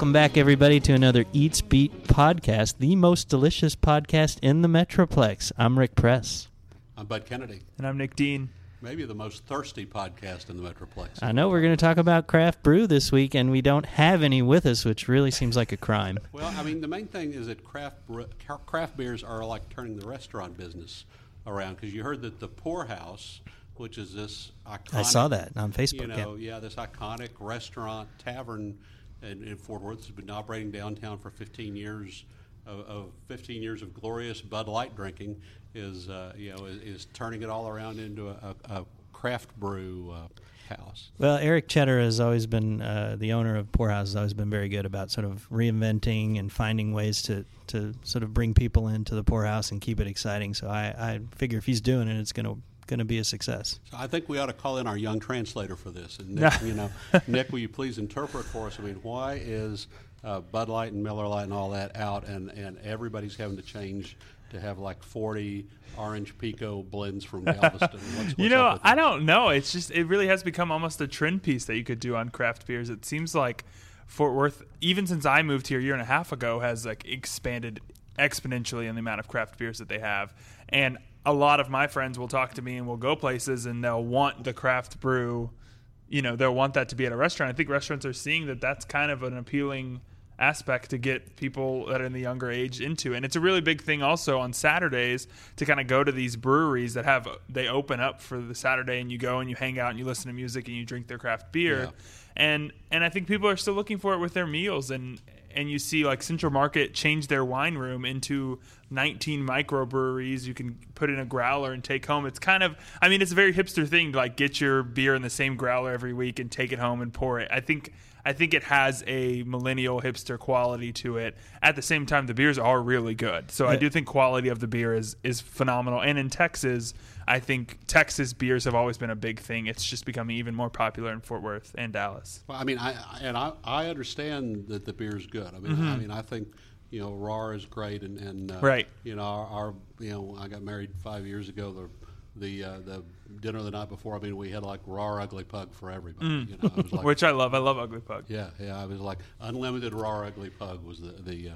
Welcome back, everybody, to another Eats Beat podcast, the most delicious podcast in the Metroplex. I'm Rick Press. I'm Bud Kennedy. And I'm Nick Dean. Maybe the most thirsty podcast in the Metroplex. I know we're going to talk about craft brew this week, and we don't have any with us, which really seems like a crime. Well, I mean, the main thing is that craft bre- craft beers are like turning the restaurant business around because you heard that the Poorhouse, which is this iconic, I saw that on you Facebook. know, yeah. yeah, this iconic restaurant tavern in, in Fort Worth has been operating downtown for 15 years. Of, of 15 years of glorious Bud Light drinking is, uh, you know, is, is turning it all around into a, a, a craft brew uh, house. Well, Eric Cheddar has always been uh, the owner of Poorhouse. Has always been very good about sort of reinventing and finding ways to, to sort of bring people into the Poorhouse and keep it exciting. So I, I figure if he's doing it, it's going to going to be a success. So I think we ought to call in our young translator for this. And Nick, you know, Nick, will you please interpret for us? I mean, why is uh, Bud Light and Miller Lite and all that out, and, and everybody's having to change to have like 40 orange pico blends from Galveston? What's, what's you know, I don't know. It's just it really has become almost a trend piece that you could do on craft beers. It seems like Fort Worth, even since I moved here a year and a half ago, has like expanded exponentially in the amount of craft beers that they have. And a lot of my friends will talk to me and we'll go places and they'll want the craft brew. You know, they'll want that to be at a restaurant. I think restaurants are seeing that that's kind of an appealing aspect to get people that are in the younger age into. And it's a really big thing also on Saturdays to kind of go to these breweries that have they open up for the Saturday and you go and you hang out and you listen to music and you drink their craft beer. Yeah. And and I think people are still looking for it with their meals and and you see like Central Market change their wine room into 19 microbreweries. You can put in a growler and take home. It's kind of, I mean, it's a very hipster thing to like get your beer in the same growler every week and take it home and pour it. I think, I think it has a millennial hipster quality to it. At the same time, the beers are really good. So I do think quality of the beer is is phenomenal. And in Texas, I think Texas beers have always been a big thing. It's just becoming even more popular in Fort Worth and Dallas. Well, I mean, I, I- and I, I understand that the beer is good. I mean, I mean, I think you know, Rahr is great, and, and uh, Mm-hmm. Right. You know, our, our you know, I got married five years ago. The the uh, the dinner the night before. I mean, we had like Rahr Ugly Pug for everybody. You know, it was like, Mm. Which I love. I love Ugly Pug. yeah, yeah. I was like unlimited Rahr Ugly Pug was the the. Uh,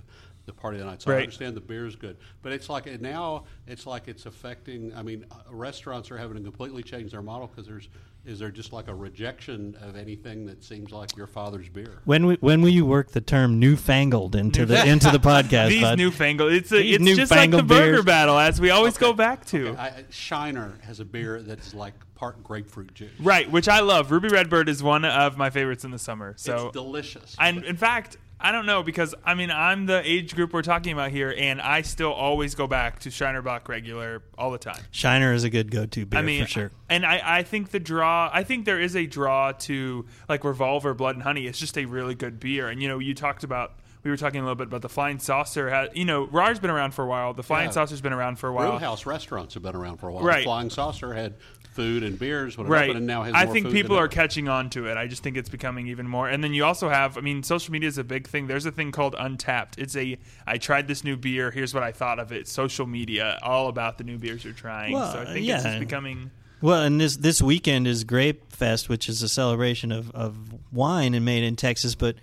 the party of the night. So I understand the beer is good, but it's like and now it's like it's affecting. I mean, uh, restaurants are having to completely change their model because there's is there just like a rejection of anything that seems like your father's beer. When we, when will you work the term newfangled into the into the podcast? These bud? newfangled. It's a, These it's just like the newfangled burger beers. battle, as we always go back to. I, I- Shiner has a beer that's like part grapefruit juice. Right, which I love. Ruby Redbird is one of my favorites in the summer. So, it's delicious. and in fact, I don't know because I mean I'm the age group we're talking about here, and I still always go back to Shiner Bock regular all the time. Shiner is a good go-to beer I mean, for sure. and I, I think the draw, I think there is a draw to like Revolver Blood and Honey. It's just a really good beer. And you know, you talked about, we were talking a little bit about the Flying Saucer. Had, you know, Rahr's been around for a while. The Flying Yeah. Saucer's been around for a while. Brew house restaurants have been around for a while. Right. Flying Saucer had food and beers when it Right. and now has I more think food people are ever. catching on to it. I just think it's becoming even more. And then you also have, I mean, social media is a big thing. There's a thing called Untappd. It's a, I tried this new beer. Here's what I thought of it. Social media, all about the new beers you're trying. Well, so I think yeah. it's just becoming. Well, and this this weekend is Grape Fest, which is a celebration of, of wine and made in Texas. But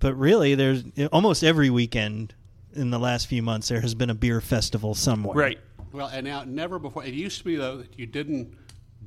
but really, there's almost every weekend in the last few months there has been a beer festival somewhere. Right. Well, and now never before. It used to be though that you didn't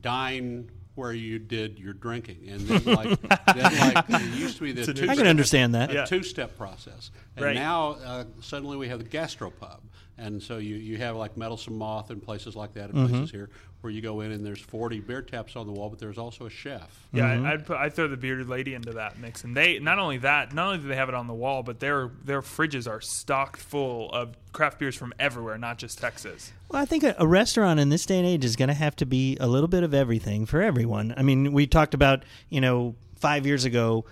dine where you did your drinking, and then like, then like it used to be the two. I can understand that. a Yeah. two-step process. And Right. now uh, suddenly we have the gastropub, and so you, you have like Meddlesome Moth and places like that, and Mm-hmm. places here where you go in and there's 40 beer taps on the wall, but there's also a chef. Yeah, Mm-hmm. I, I'd put, I'd throw the bearded lady into that mix, and they not only that, not only do they have it on the wall, but their their fridges are stocked full of craft beers from everywhere, not just Texas. Well, I think a, a restaurant in this day and age is going to have to be a little bit of everything for everyone. I mean, we talked about, you know, five years ago,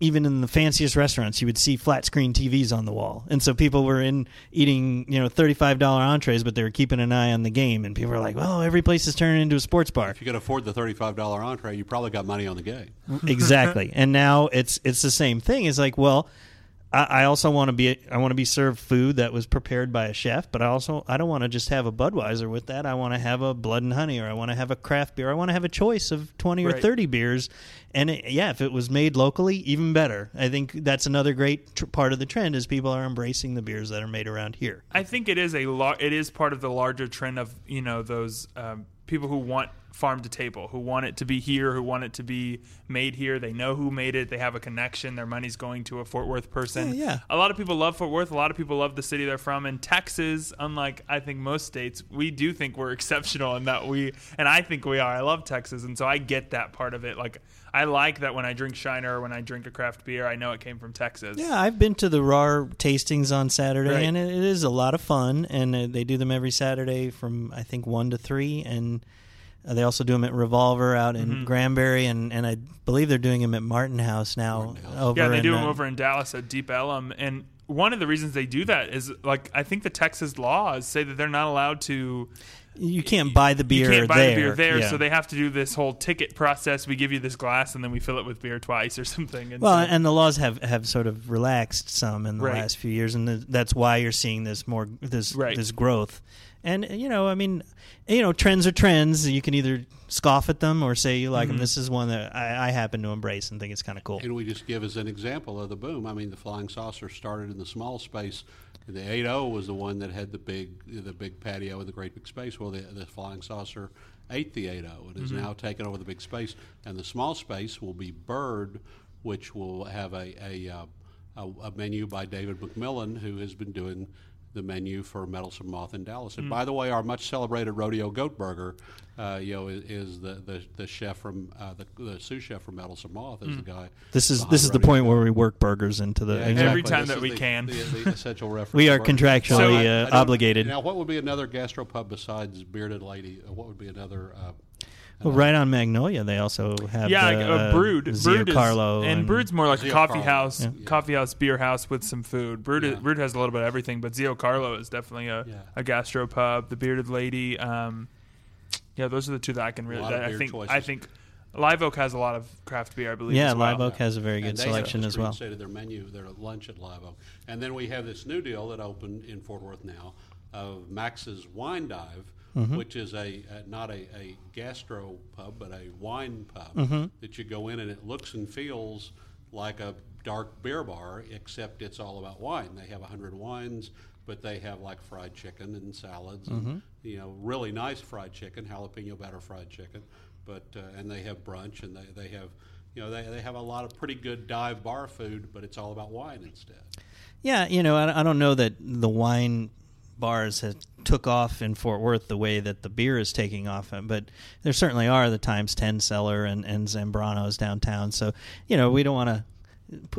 even in the fanciest restaurants, you would see flat screen TVs on the wall. And so people were in eating, you know, $35 entrees, but they were keeping an eye on the game. And people were like, well, every place is turning into a sports bar. If you could afford the $35 entree, you probably got money on the game. exactly. And now it's it's the same thing. It's like, well, I, I also want to be I want to be served food that was prepared by a chef, but I also I don't want to just have a Budweiser with that. I want to have a Blood and Honey, or I want to have a craft beer. I want to have a choice of twenty or thirty beers, and it, yeah, if it was made locally, even better. I think that's another great tr- part of the trend is people are embracing the beers that are made around here. I think it is a lar- it is part of the larger trend of you know those um, people who want farm to table, who want it to be here, who want it to be made here. They know who made it. They have a connection. Their money's going to a Fort Worth person. Yeah, yeah. A lot of people love Fort Worth. A lot of people love the city they're from. And Texas, unlike I think most states, we do think we're exceptional in that we, and I think we are. I love Texas, and so I get that part of it. Like I like that when I drink Shiner or when I drink a craft beer, I know it came from Texas. Yeah, I've been to the Rahr tastings on Saturday, Right. and it, it is a lot of fun. And uh, they do them every Saturday from I think one to three, and uh, they also do them at Revolver out in Mm-hmm. Granbury, and, and I believe they're doing them at Martin House now. Martin House. Over Yeah, they in, do them uh, over in Dallas at Deep Ellum, and one of the reasons they do that is like I think the Texas laws say that they're not allowed to. You can't buy the beer you can't buy there. the beer there, yeah. so they have to do this whole ticket process. We give you this glass, and then we fill it with beer twice or something. And Well, so- and the laws have, have sort of relaxed some in the Right. last few years, and th- that's why you're seeing this more this Right. this growth. And you know, I mean, you know, trends are trends. You can either scoff at them or say you like Mm-hmm. them. This is one that I, I happen to embrace and think it's kind of cool. And we just give as an example of the boom. I mean, the flying saucer started in the small space. The 8.0 was the one that had the big the big patio with the great big space. Well, the, the flying saucer ate the 8.0 and Mm-hmm. is now taken over the big space. And the small space will be Bird, which will have a a, uh, a, a menu by David McMillan, who has been doing the menu for Meddlesome Moth in Dallas. Mm. And by the way, our much celebrated rodeo goat burger, uh, you know, is, is the, the the chef from uh, the the sous chef from Meddlesome Moth is the guy. This is this is the point Goat. where we work burgers into the. Yeah, Every time This that is we the- can. The, the essential reference. We are burgers. contractually, So, uh, I obligated. Now, what would be another gastropub besides Bearded Lady? Uh, What would be another? Uh, Well, right on Magnolia, they also have yeah, the, uh, uh, Brewed, Zio Brewed is, Carlo and, Brewed's more like a Zio coffee Carlo. house, Yeah. coffee house, beer house with some food. Brewed, Yeah. Brewed has a little bit of everything, but Zio Carlo is definitely a, Yeah. a gastropub. The Bearded Lady, um, yeah, those are the two that I can really. lot of That I beer think choices. I think Live Oak has a lot of craft beer, I believe. Yeah, as well. Live Oak has a very and good they selection have as well. Say to their menu, their lunch at Live Oak, and then we have this new deal that opened in Fort Worth now of Max's Wine Dive, Mm-hmm. which is a, a not a, a gastro pub but a wine pub Mm-hmm. that you go in and it looks and feels like a dark beer bar, except it's all about wine. They have hundred wines. But they have like fried chicken and salads, Mm-hmm. and you know, really nice fried chicken, jalapeno batter fried chicken. But uh, and they have brunch, and they, they have you know, they, they have a lot of pretty good dive bar food, but it's all about wine instead. Yeah, you know, I, I don't know that the wine bars have took off in Fort Worth the way that the beer is taking off, uh, but there certainly are the Times Ten cellar and, and Zambrano's downtown. So you know, we don't want to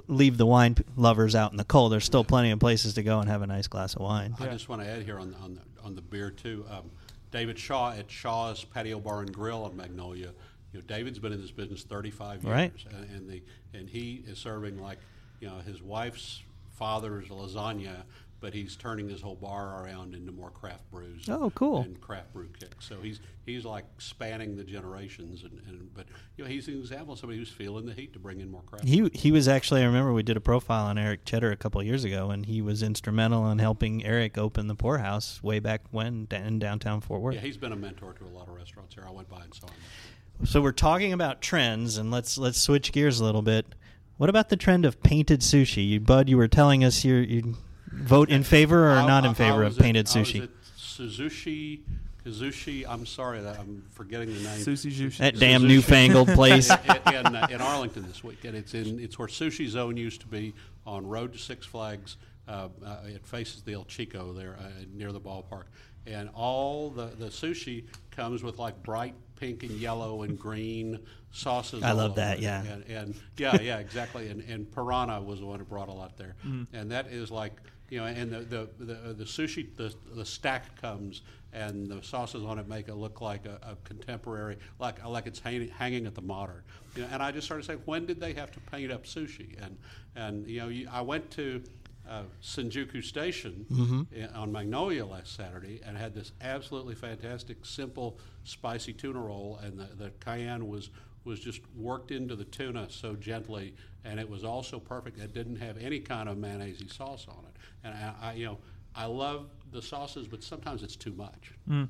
leave the wine lovers out in the cold. There's still plenty of places to go and have a nice glass of wine. I just want to add here on on the, on the beer too. Um, David Shaw at Shaw's Patio Bar and Grill on Magnolia. You know, David's been in this business 35 years, Right. and, and the and he is serving like you know his wife's father's lasagna, but he's turning his whole bar around into more craft brews. Oh, cool. And craft brew kicks. So he's he's like spanning the generations, and, and but you know he's an example of somebody who's feeling the heat to bring in more craft. He he was actually I remember we did a profile on Eric Cheddar a couple of years ago, and he was instrumental in helping Eric open the Poorhouse way back when in downtown Fort Worth. yeah, he's been a mentor to a lot of restaurants here. I went by and saw him. So we're talking about trends, and let's let's switch gears a little bit. What about the trend of painted sushi? You, Bud, you were telling us you you vote in favor or I- not in favor I of was at- painted I was sushi. at Suzushi, Kazushi. I'm sorry that I'm forgetting the name. Sushi Juicy. That damn Suzushi. newfangled place. in, in, uh, in Arlington this week, and it's in it's where Sushi Zone used to be on Road to Six Flags. Uh, uh, it faces the El Chico there uh, near the ballpark, and all the, the sushi comes with like bright pink and yellow and green sauces. I love that, it. yeah. and, and yeah, yeah, exactly. And, and Piranha was the one who brought a lot there, and that is like you know, and the the, the, the sushi the, the stack comes and the sauces on it make it look like a, a contemporary, like like it's hanging, hanging at the modern. You know, and I just started saying, when did they have to paint up sushi? And and you know, you, I went to uh, Shinjuku Station in, on Magnolia last Saturday and had this absolutely fantastic, simple, spicy tuna roll, and the, the cayenne was was just worked into the tuna so gently, and it was also perfect. It didn't have any kind of mayonnaise sauce on it, and I, I you know I love the sauces, but sometimes it's too much. Hmm.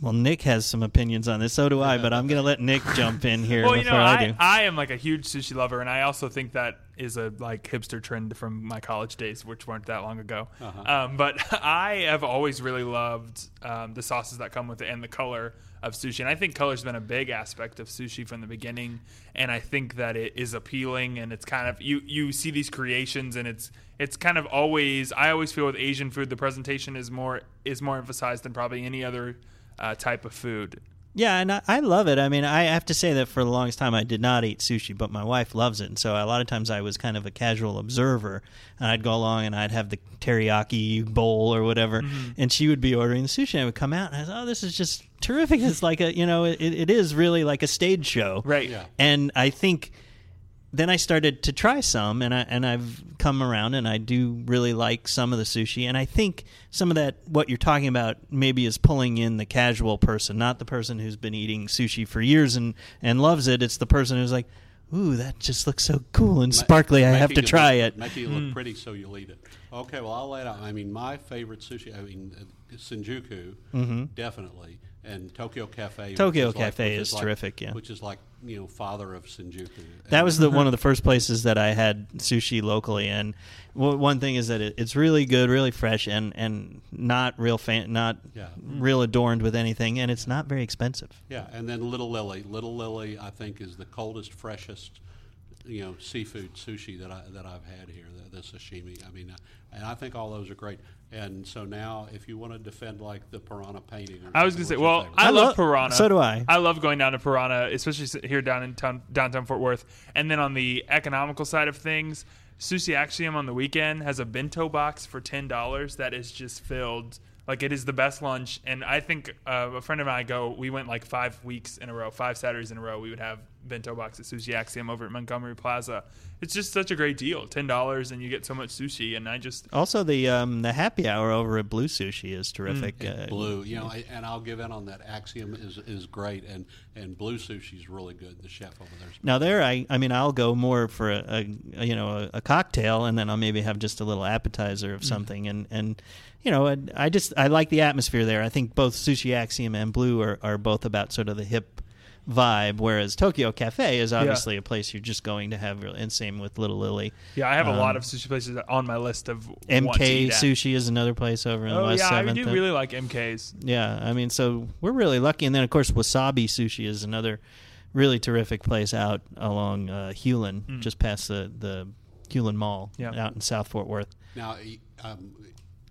Well, Nick has some opinions on this. So do I, but I'm going to let Nick jump in here Well, before you know, I, I, do. I am like a huge sushi lover, and I also think that is a like hipster trend from my college days, which weren't that long ago. Um, but I have always really loved um, the sauces that come with it and the color of sushi, and I think color's been a big aspect of sushi from the beginning. And I think that it is appealing, and it's kind of you you see these creations, and it's it's kind of always I always feel with Asian food the presentation is more is more emphasized than probably any other uh, type of food. Yeah, and I, I love it. I mean, I have to say that for the longest time I did not eat sushi, but my wife loves it, and so a lot of times I was kind of a casual observer, and I'd go along and I'd have the teriyaki bowl or whatever, and she would be ordering the sushi, and I would come out and I was, oh, this is just terrific. It's like a, you know, it, it is really like a stage show, Right. Yeah. And I think then I started to try some, and I and I've come around, and I do really like some of the sushi, and I think some of that what you're talking about maybe is pulling in the casual person, not the person who's been eating sushi for years and and loves it. It's the person who's like, ooh, that just looks so cool and sparkly. I have to try look, it. Making it look pretty so you'll eat it. Okay, well I'll lay out. I mean, my favorite sushi. I mean, uh, Shinjuku, definitely, and Tokyo Cafe. Tokyo is like- Cafe is like- terrific, yeah. which is like you know father of Shinjuku. That And- was the one of the first places that I had sushi locally, and w- one thing is that it, it's really good, really fresh, and, and not real fan, not Yeah. real adorned with anything, and it's not very expensive. Yeah, and then Little Lily. Little Lily, I think, is the coldest, freshest, you know, seafood sushi that I that I've had here. The, the sashimi. I mean, uh, and I think all those are great. And so now, if you want to defend like the piranha painting, or I was gonna say, well, favorite? I, I love love- Piranha. so do I. I love going down to Piranha, especially here down in town, downtown Fort Worth. And then on the economical side of things, Sushi Axiom on the weekend has a bento box for ten dollars that is just filled. Like it is the best lunch, and I think uh, a friend of mine I go. We went like five weeks in a row, five Saturdays in a row. We would have bento box at Sushi Axiom over at Montgomery Plaza. It's just such a great deal, ten dollars, and you get so much sushi. And I just Also, the um, the happy hour over at Blue Sushi is terrific. Uh, Blue, you know, I- and I'll give in on that. Axiom is is great, and and Blue Sushi's really good. The chef over there. Now there, I I mean, I'll go more for a, a, a, you know a, a cocktail, and then I'll maybe have just a little appetizer of something, and and you know I, I just I like the atmosphere there. I think both Sushi Axiom and Blue are, are both about sort of the hip vibe, whereas Tokyo Cafe is obviously a place you're just going to have, real- and same with Little Lily. yeah, I have a lot Um, of sushi places on my list of want to MK eat at. Sushi is another place over in Oh West yeah, I Seventh. do really like MKs. Yeah, I mean, so we're really lucky. And then, of course, Wasabi Sushi is another really terrific place out along uh, Hulen, just past the, the Hulen Mall Yeah. out in South Fort Worth. Now, um,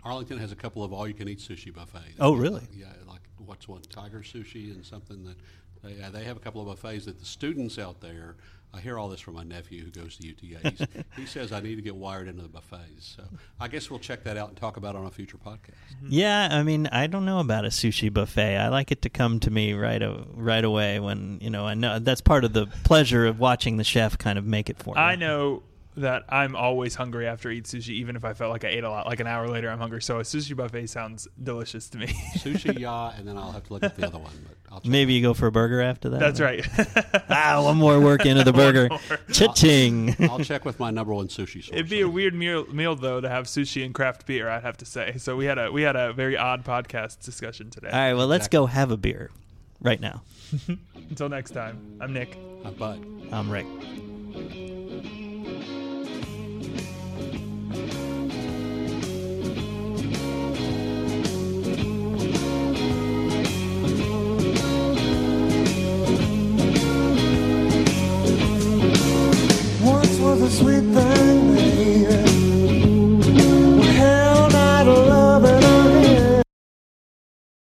Arlington has a couple of all-you-can-eat sushi buffets. Oh, really? Yeah, like what's one, Tiger Sushi, and something that they, uh, they have a couple of buffets that the students out there. I hear all this from my nephew who goes to UTA. He's, he says I need to get wired into the buffets. So I guess we'll check that out and talk about it on a future podcast. Yeah, I mean, I don't know about a sushi buffet. I like it to come to me right a, right away when you know I know that's part of the pleasure of watching the chef kind of make it for me. I know that I'm always hungry after I eat sushi, even if I felt like I ate a lot. Like an hour later, I'm hungry. So a sushi buffet sounds delicious to me. Sushi, yeah, and then I'll have to look at the other one. But I'll check Maybe you go for a burger after that. That's right. Ah, one more work into the burger. more. Cha-ching. I'll check with my number one sushi source. It'd be a weird meal, meal though to have sushi and craft beer. I'd have to say. So we had a we had a very odd podcast discussion today. All right, well, let's go have a beer right now. Until next time, I'm Nick. Uh, Bud. I'm Rick.